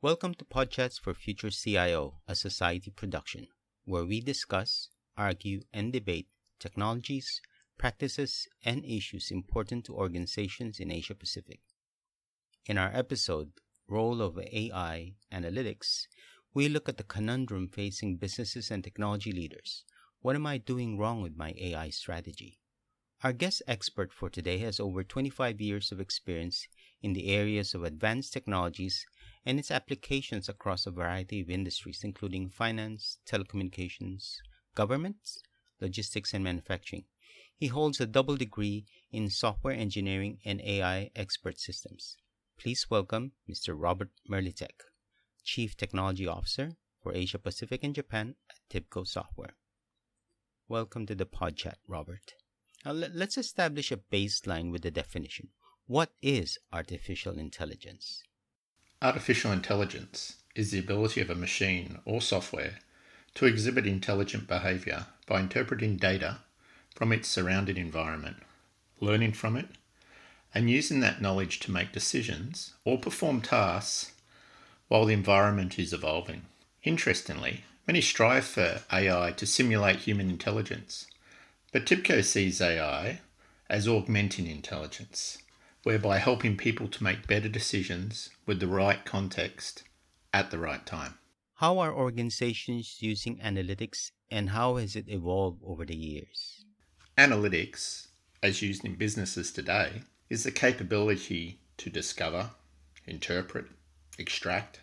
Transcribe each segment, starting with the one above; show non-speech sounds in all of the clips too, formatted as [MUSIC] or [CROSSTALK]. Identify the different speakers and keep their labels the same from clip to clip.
Speaker 1: Welcome to Podchats for Future CIO, a Cxociety production, where we discuss, argue, and debate technologies, practices, and issues important to organizations in Asia Pacific. In our episode, Role of AI Analytics, we look at the conundrum facing businesses and technology leaders. What am I doing wrong with my AI strategy? Our guest expert for today has over 25 years of experience in the areas of advanced technologies and its applications across a variety of industries, including finance, telecommunications, governments, logistics, and manufacturing. He holds a double degree in software engineering and AI expert systems. Please welcome Mr. Robert Merlicek, Chief Technology Officer for Asia Pacific and Japan at Tibco Software. Welcome to the PodChat, Robert. Now, let's establish a baseline with the definition. What is artificial intelligence?
Speaker 2: Artificial intelligence is the ability of a machine or software to exhibit intelligent behavior by interpreting data from its surrounding environment, learning from it, and using that knowledge to make decisions or perform tasks while the environment is evolving. Interestingly, many strive for AI to simulate human intelligence, but TIBCO sees AI as augmenting intelligence whereby helping people to make better decisions with the right context at the right time.
Speaker 1: How are organizations using analytics and how has it evolved over the years?
Speaker 2: Analytics, as used in businesses today, is the capability to discover, interpret, extract,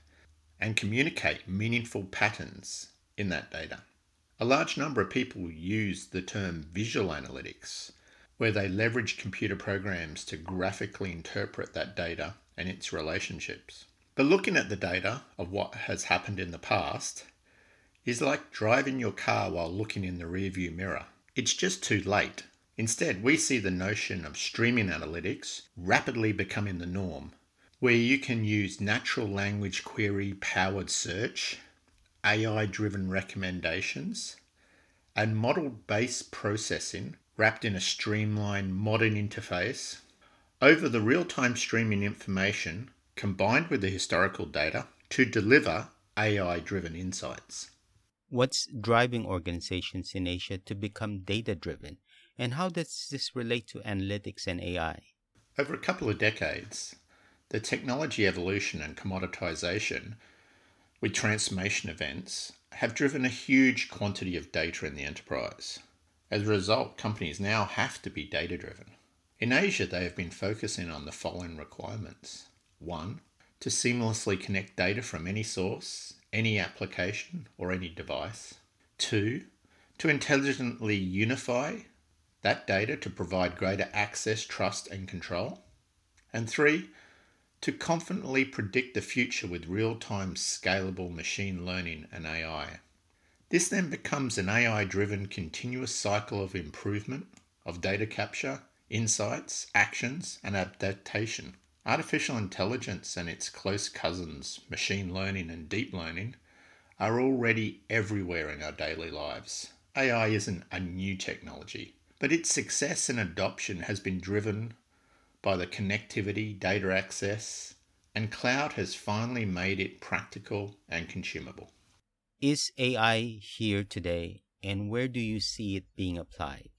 Speaker 2: and communicate meaningful patterns in that data. A large number of people use the term visual analytics where they leverage computer programs to graphically interpret that data and its relationships. But looking at the data of what has happened in the past is like driving your car while looking in the rearview mirror. It's just too late. Instead, we see the notion of streaming analytics rapidly becoming the norm, where you can use natural language query powered search, AI driven recommendations, and model based processing wrapped in a streamlined modern interface over the real time streaming information combined with the historical data to deliver AI driven insights.
Speaker 1: What's driving organizations in Asia to become data driven, and how does this relate to analytics and AI?
Speaker 2: Over a couple of decades, the technology evolution and commoditization with transformation events have driven a huge quantity of data in the enterprise. As a result, companies now have to be data driven. In Asia, they have been focusing on the following requirements. One, to seamlessly connect data from any source, any application, or any device. Two, to intelligently unify that data to provide greater access, trust, and control. And three, to confidently predict the future with real time scalable machine learning and AI. This then becomes an AI driven continuous cycle of improvement, of data capture, insights, actions, and adaptation. Artificial intelligence and its close cousins, machine learning and deep learning, are already everywhere in our daily lives. AI isn't a new technology, but its success and adoption has been driven by the connectivity, data access, and cloud has finally made it practical and consumable.
Speaker 1: Is AI here today, and where do you see it being applied?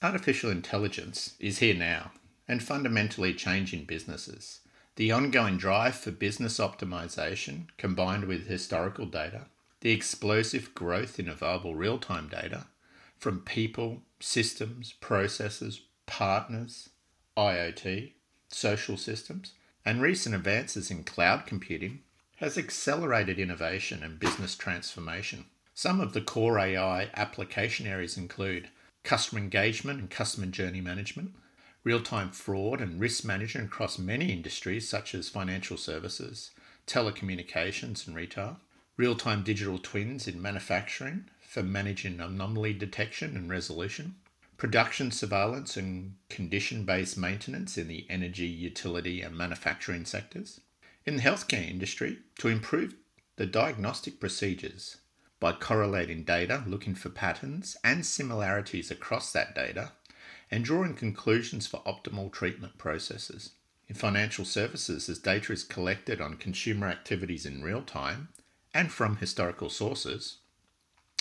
Speaker 2: Artificial intelligence is here now and fundamentally changing businesses. The ongoing drive for business optimization combined with historical data, the explosive growth in available real time data from people, systems, processes, partners, IoT, social systems, and recent advances in cloud computing has accelerated innovation and business transformation. Some of the core AI application areas include customer engagement and customer journey management, real time fraud and risk management across many industries such as financial services, telecommunications, and retail, real time digital twins in manufacturing for managing anomaly detection and resolution, production surveillance and condition based maintenance in the energy, utility, and manufacturing sectors, in the healthcare industry to improve the diagnostic procedures by correlating data, looking for patterns and similarities across that data, and drawing conclusions for optimal treatment processes. in financial services as data is collected on consumer activities in real time and from historical sources,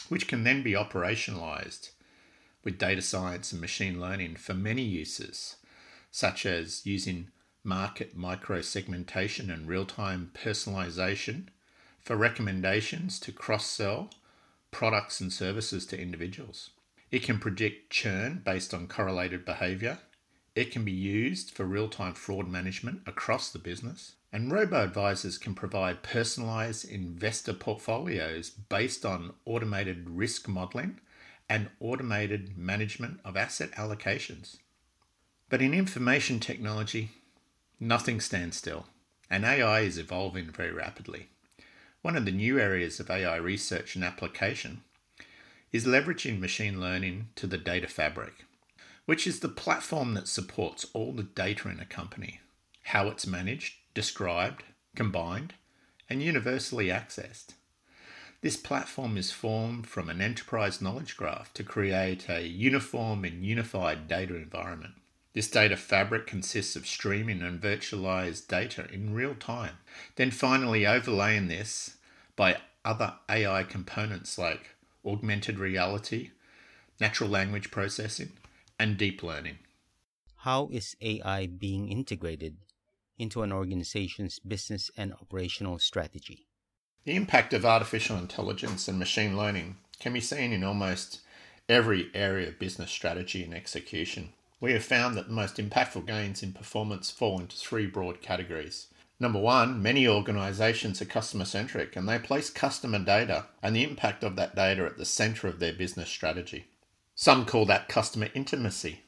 Speaker 2: which can then be operationalized with data science and machine learning for many uses, such as using market micro-segmentation and real-time personalization for recommendations to cross-sell products and services to individuals. It can predict churn based on correlated behavior. It can be used for real-time fraud management across the business. And robo advisors can provide personalized investor portfolios based on automated risk modeling and automated management of asset allocations. But in information technology, nothing stands still, and AI is evolving very rapidly. One of the new areas of AI research and application is leveraging machine learning to the data fabric, which is the platform that supports all the data in a company, how it's managed, described, combined, and universally accessed. This platform is formed from an enterprise knowledge graph to create a uniform and unified data environment. This data fabric consists of streaming and virtualized data in real time, then finally overlaying this by other AI components like augmented reality, natural language processing, and deep learning.
Speaker 1: How is AI being integrated into an organization's business and operational strategy?
Speaker 2: The impact of artificial intelligence and machine learning can be seen in almost every area of business strategy and execution. We have found that the most impactful gains in performance fall into three broad categories. Number one, many organizations are customer centric and they place customer data and the impact of that data at the center of their business strategy. Some call that customer intimacy,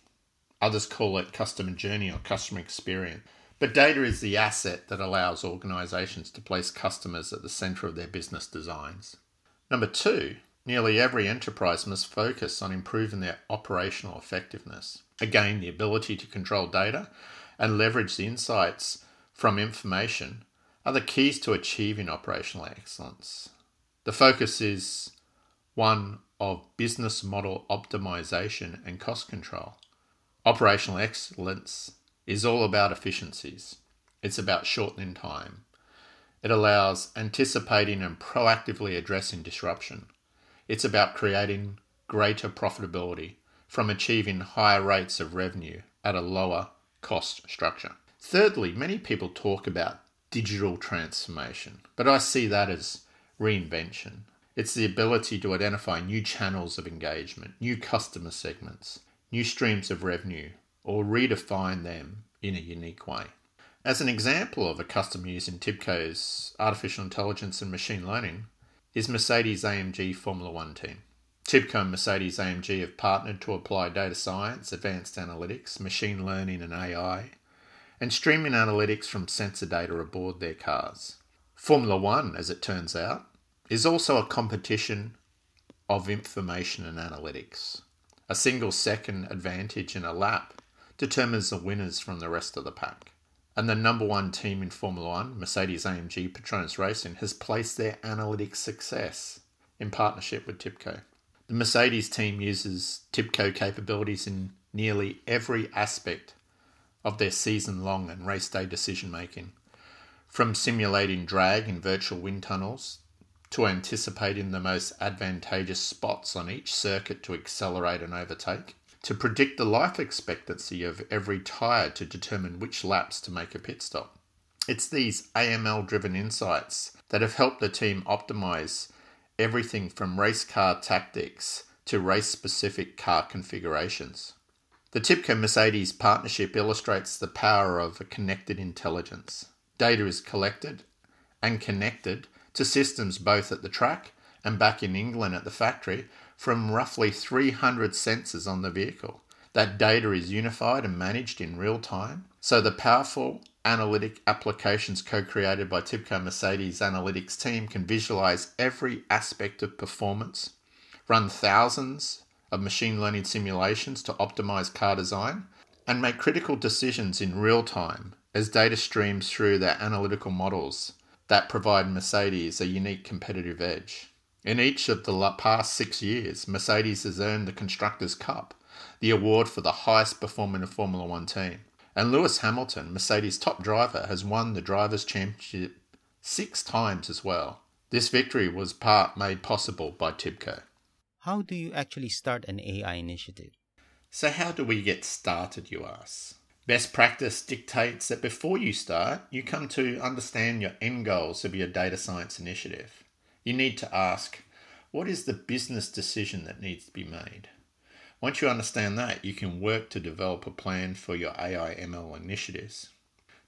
Speaker 2: others call it customer journey or customer experience. But data is the asset that allows organizations to place customers at the center of their business designs. Number two, nearly every enterprise must focus on improving their operational effectiveness. Again, the ability to control data and leverage the insights from information are the keys to achieving operational excellence. The focus is one of business model optimization and cost control. Operational excellence is all about efficiencies. It's about shortening time. It allows anticipating and proactively addressing disruption. It's about creating greater profitability from achieving higher rates of revenue at a lower cost structure. Thirdly, many people talk about digital transformation, but I see that as reinvention. It's the ability to identify new channels of engagement, new customer segments, new streams of revenue, or redefine them in a unique way. As an example of a customer using TIBCO's artificial intelligence and machine learning is Mercedes AMG Formula One team. TIBCO and Mercedes AMG have partnered to apply data science, advanced analytics, machine learning, and AI, and streaming analytics from sensor data aboard their cars. Formula One, as it turns out, is also a competition of information and analytics. A single second advantage in a lap determines the winners from the rest of the pack. And the number one team in Formula One, Mercedes AMG Petronas Racing, has placed their analytics success in partnership with TIBCO. The Mercedes team uses TIBCO capabilities in nearly every aspect of their season long and race day decision making, from simulating drag in virtual wind tunnels to anticipating the most advantageous spots on each circuit to accelerate and overtake to predict the life expectancy of every tyre to determine which laps to make a pit stop. It's these AML driven insights that have helped the team optimize everything from race car tactics to race specific car configurations. The TIBCO Mercedes partnership illustrates the power of a connected intelligence. Data is collected and connected to systems both at the track and back in England at the factory from roughly 300 sensors on the vehicle. That data is unified and managed in real time. So the powerful analytic applications co-created by TIBCO Mercedes analytics team can visualize every aspect of performance, run thousands of machine learning simulations to optimize car design, and make critical decisions in real time as data streams through their analytical models that provide Mercedes a unique competitive edge. In each of the past six years, Mercedes has earned the Constructors' Cup, the award for the highest performing Formula One team. And Lewis Hamilton, Mercedes' top driver, has won the Drivers' Championship six times as well. This victory was part made possible by TIBCO.
Speaker 1: How do you actually start an AI initiative?
Speaker 2: So, how do we get started, you ask? Best practice dictates that before you start, you come to understand your end goals of your data science initiative. You need to ask, what is the business decision that needs to be made? Once you understand that, you can work to develop a plan for your AI ML initiatives.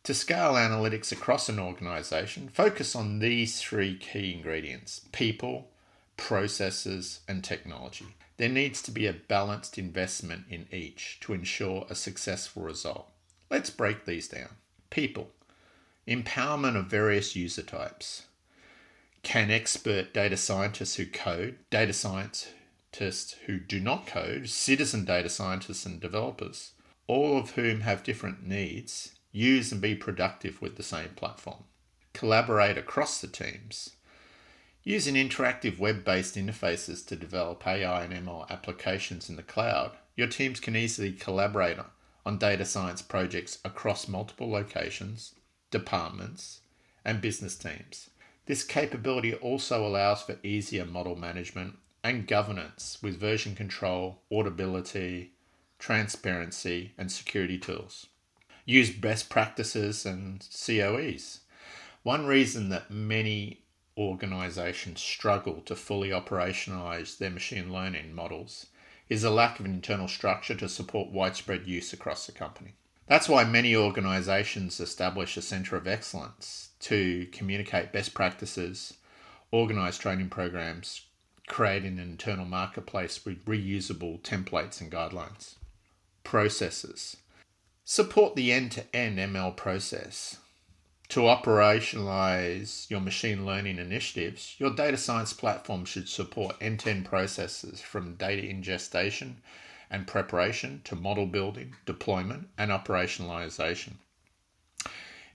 Speaker 2: To scale analytics across an organization, focus on these three key ingredients people, processes, and technology. There needs to be a balanced investment in each to ensure a successful result. Let's break these down. People, empowerment of various user types. Can expert data scientists who code, data scientists who do not code, citizen data scientists and developers, all of whom have different needs, use and be productive with the same platform? Collaborate across the teams. Using interactive web based interfaces to develop AI and ML applications in the cloud, your teams can easily collaborate on data science projects across multiple locations, departments, and business teams. This capability also allows for easier model management and governance with version control, auditability, transparency, and security tools. Use best practices and COEs. One reason that many organizations struggle to fully operationalize their machine learning models is a lack of internal structure to support widespread use across the company. That's why many organizations establish a center of excellence to communicate best practices, organize training programs, create an internal marketplace with reusable templates and guidelines. Processes. Support the end to end ML process to operationalize your machine learning initiatives, your data science platform should support end to end processes from data ingestion and preparation to model building, deployment, and operationalization.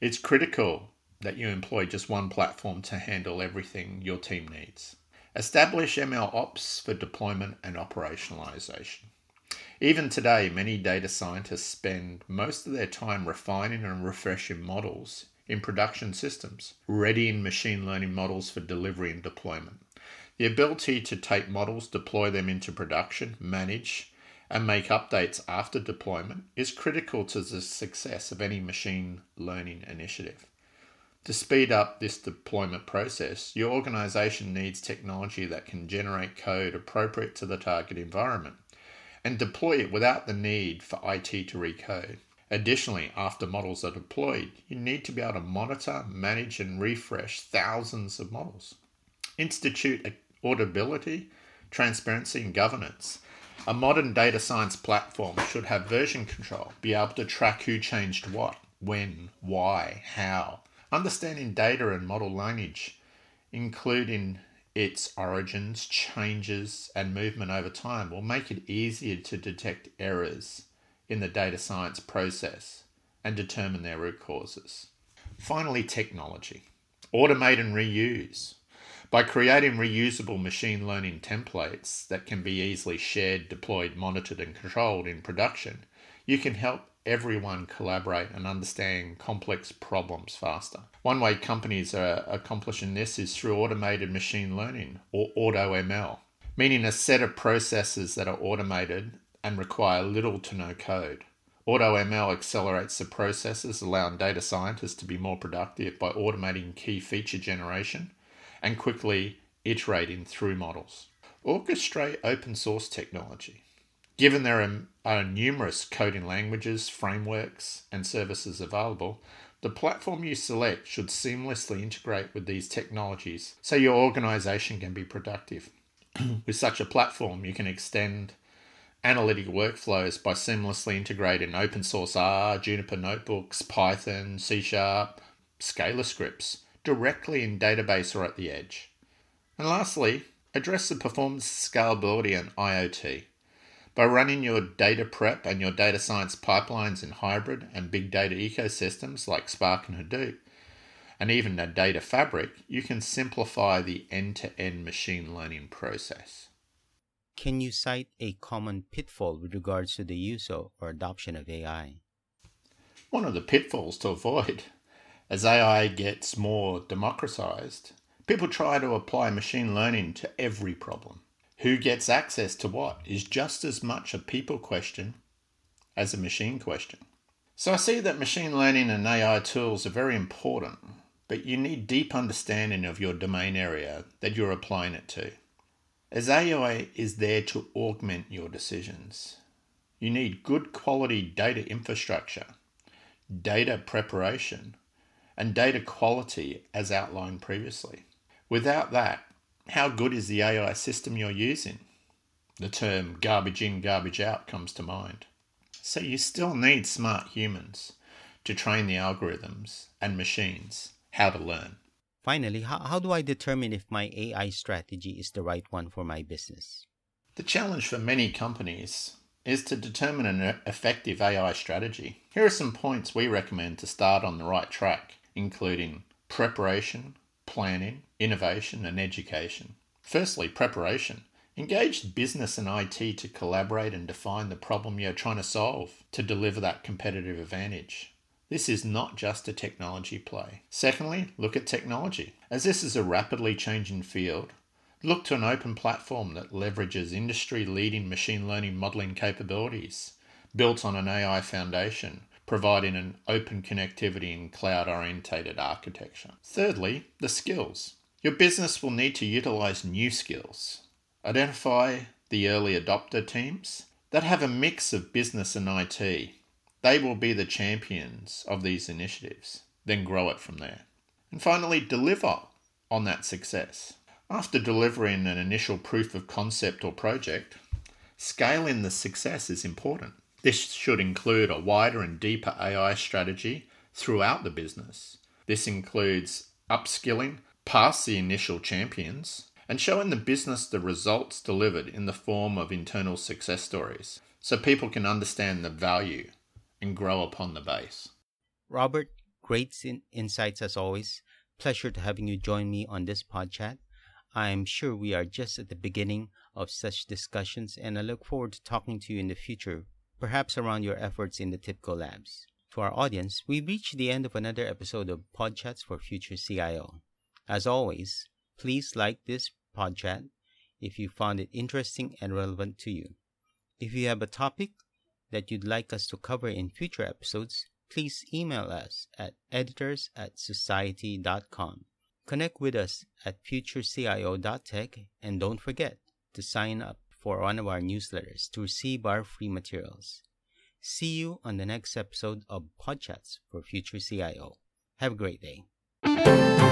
Speaker 2: It's critical that you employ just one platform to handle everything your team needs. Establish ML ops for deployment and operationalization. Even today, many data scientists spend most of their time refining and refreshing models in production systems, readying machine learning models for delivery and deployment. The ability to take models, deploy them into production, manage, and make updates after deployment is critical to the success of any machine learning initiative. To speed up this deployment process, your organization needs technology that can generate code appropriate to the target environment and deploy it without the need for IT to recode. Additionally, after models are deployed, you need to be able to monitor, manage, and refresh thousands of models. Institute auditability, transparency, and governance. A modern data science platform should have version control, be able to track who changed what, when, why, how. Understanding data and model lineage, including its origins, changes, and movement over time, will make it easier to detect errors in the data science process and determine their root causes. Finally, technology. Automate and reuse. By creating reusable machine learning templates that can be easily shared, deployed, monitored, and controlled in production, you can help everyone collaborate and understand complex problems faster. One way companies are accomplishing this is through automated machine learning or AutoML, meaning a set of processes that are automated and require little to no code. AutoML accelerates the processes, allowing data scientists to be more productive by automating key feature generation and quickly iterating through models. Orchestrate open source technology. Given there are numerous coding languages, frameworks, and services available, the platform you select should seamlessly integrate with these technologies so your organization can be productive. [CLEARS THROAT] with such a platform, you can extend analytic workflows by seamlessly integrating open source R, Jupyter notebooks, Python, C Sharp, Scala scripts directly in database or at the edge. And lastly, address the performance, scalability, and IoT. By running your data prep and your data science pipelines in hybrid and big data ecosystems like Spark and Hadoop, and even a data fabric, you can simplify the end to end machine learning process.
Speaker 1: Can you cite a common pitfall with regards to the use or adoption of AI?
Speaker 2: One of the pitfalls to avoid as AI gets more democratized, people try to apply machine learning to every problem. Who gets access to what is just as much a people question as a machine question. So I see that machine learning and AI tools are very important, but you need deep understanding of your domain area that you're applying it to. As AI is there to augment your decisions, you need good quality data infrastructure, data preparation, and data quality as outlined previously. Without that, how good is the AI system you're using? The term garbage in, garbage out comes to mind. So you still need smart humans to train the algorithms and machines how to learn.
Speaker 1: Finally, how, how do I determine if my AI strategy is the right one for my business?
Speaker 2: The challenge for many companies is to determine an effective AI strategy. Here are some points we recommend to start on the right track, including preparation, planning, innovation, and education. Firstly, preparation. Engage business and IT to collaborate and define the problem you're trying to solve to deliver that competitive advantage. This is not just a technology play. Secondly, look at technology. As this is a rapidly changing field, look to an open platform that leverages industry leading machine learning modeling capabilities built on an AI foundation, providing an open connectivity and cloud orientated architecture. Thirdly, the skills. Your business will need to utilize new skills Identify the early adopter teams that have a mix of business and IT. They will be the champions of these initiatives, then grow it from there. And finally, deliver on that success. After delivering an initial proof of concept or project, scaling the success is important. This should include a wider and deeper AI strategy throughout the business. This includes upskilling past the initial champions and showing the business the results delivered in the form of internal success stories so people can understand the value and grow upon the base.
Speaker 1: Robert, great in- insights as always. Pleasure to having you join me on this pod chat. I'm sure we are just at the beginning of such discussions, and I look forward to talking to you in the future, perhaps around your efforts in the TIBCO labs. To our audience, we've reached the end of another episode of Podchats for Future CIO. As always, please like this PodChat if you found it interesting and relevant to you. If you have a topic that you'd like us to cover in future episodes, please email us at editors at cxociety.com. Connect with us at futurecio.tech and don't forget to sign up for one of our newsletters to receive our free materials. See you on the next episode of Podchats for Future CIO. Have a great day.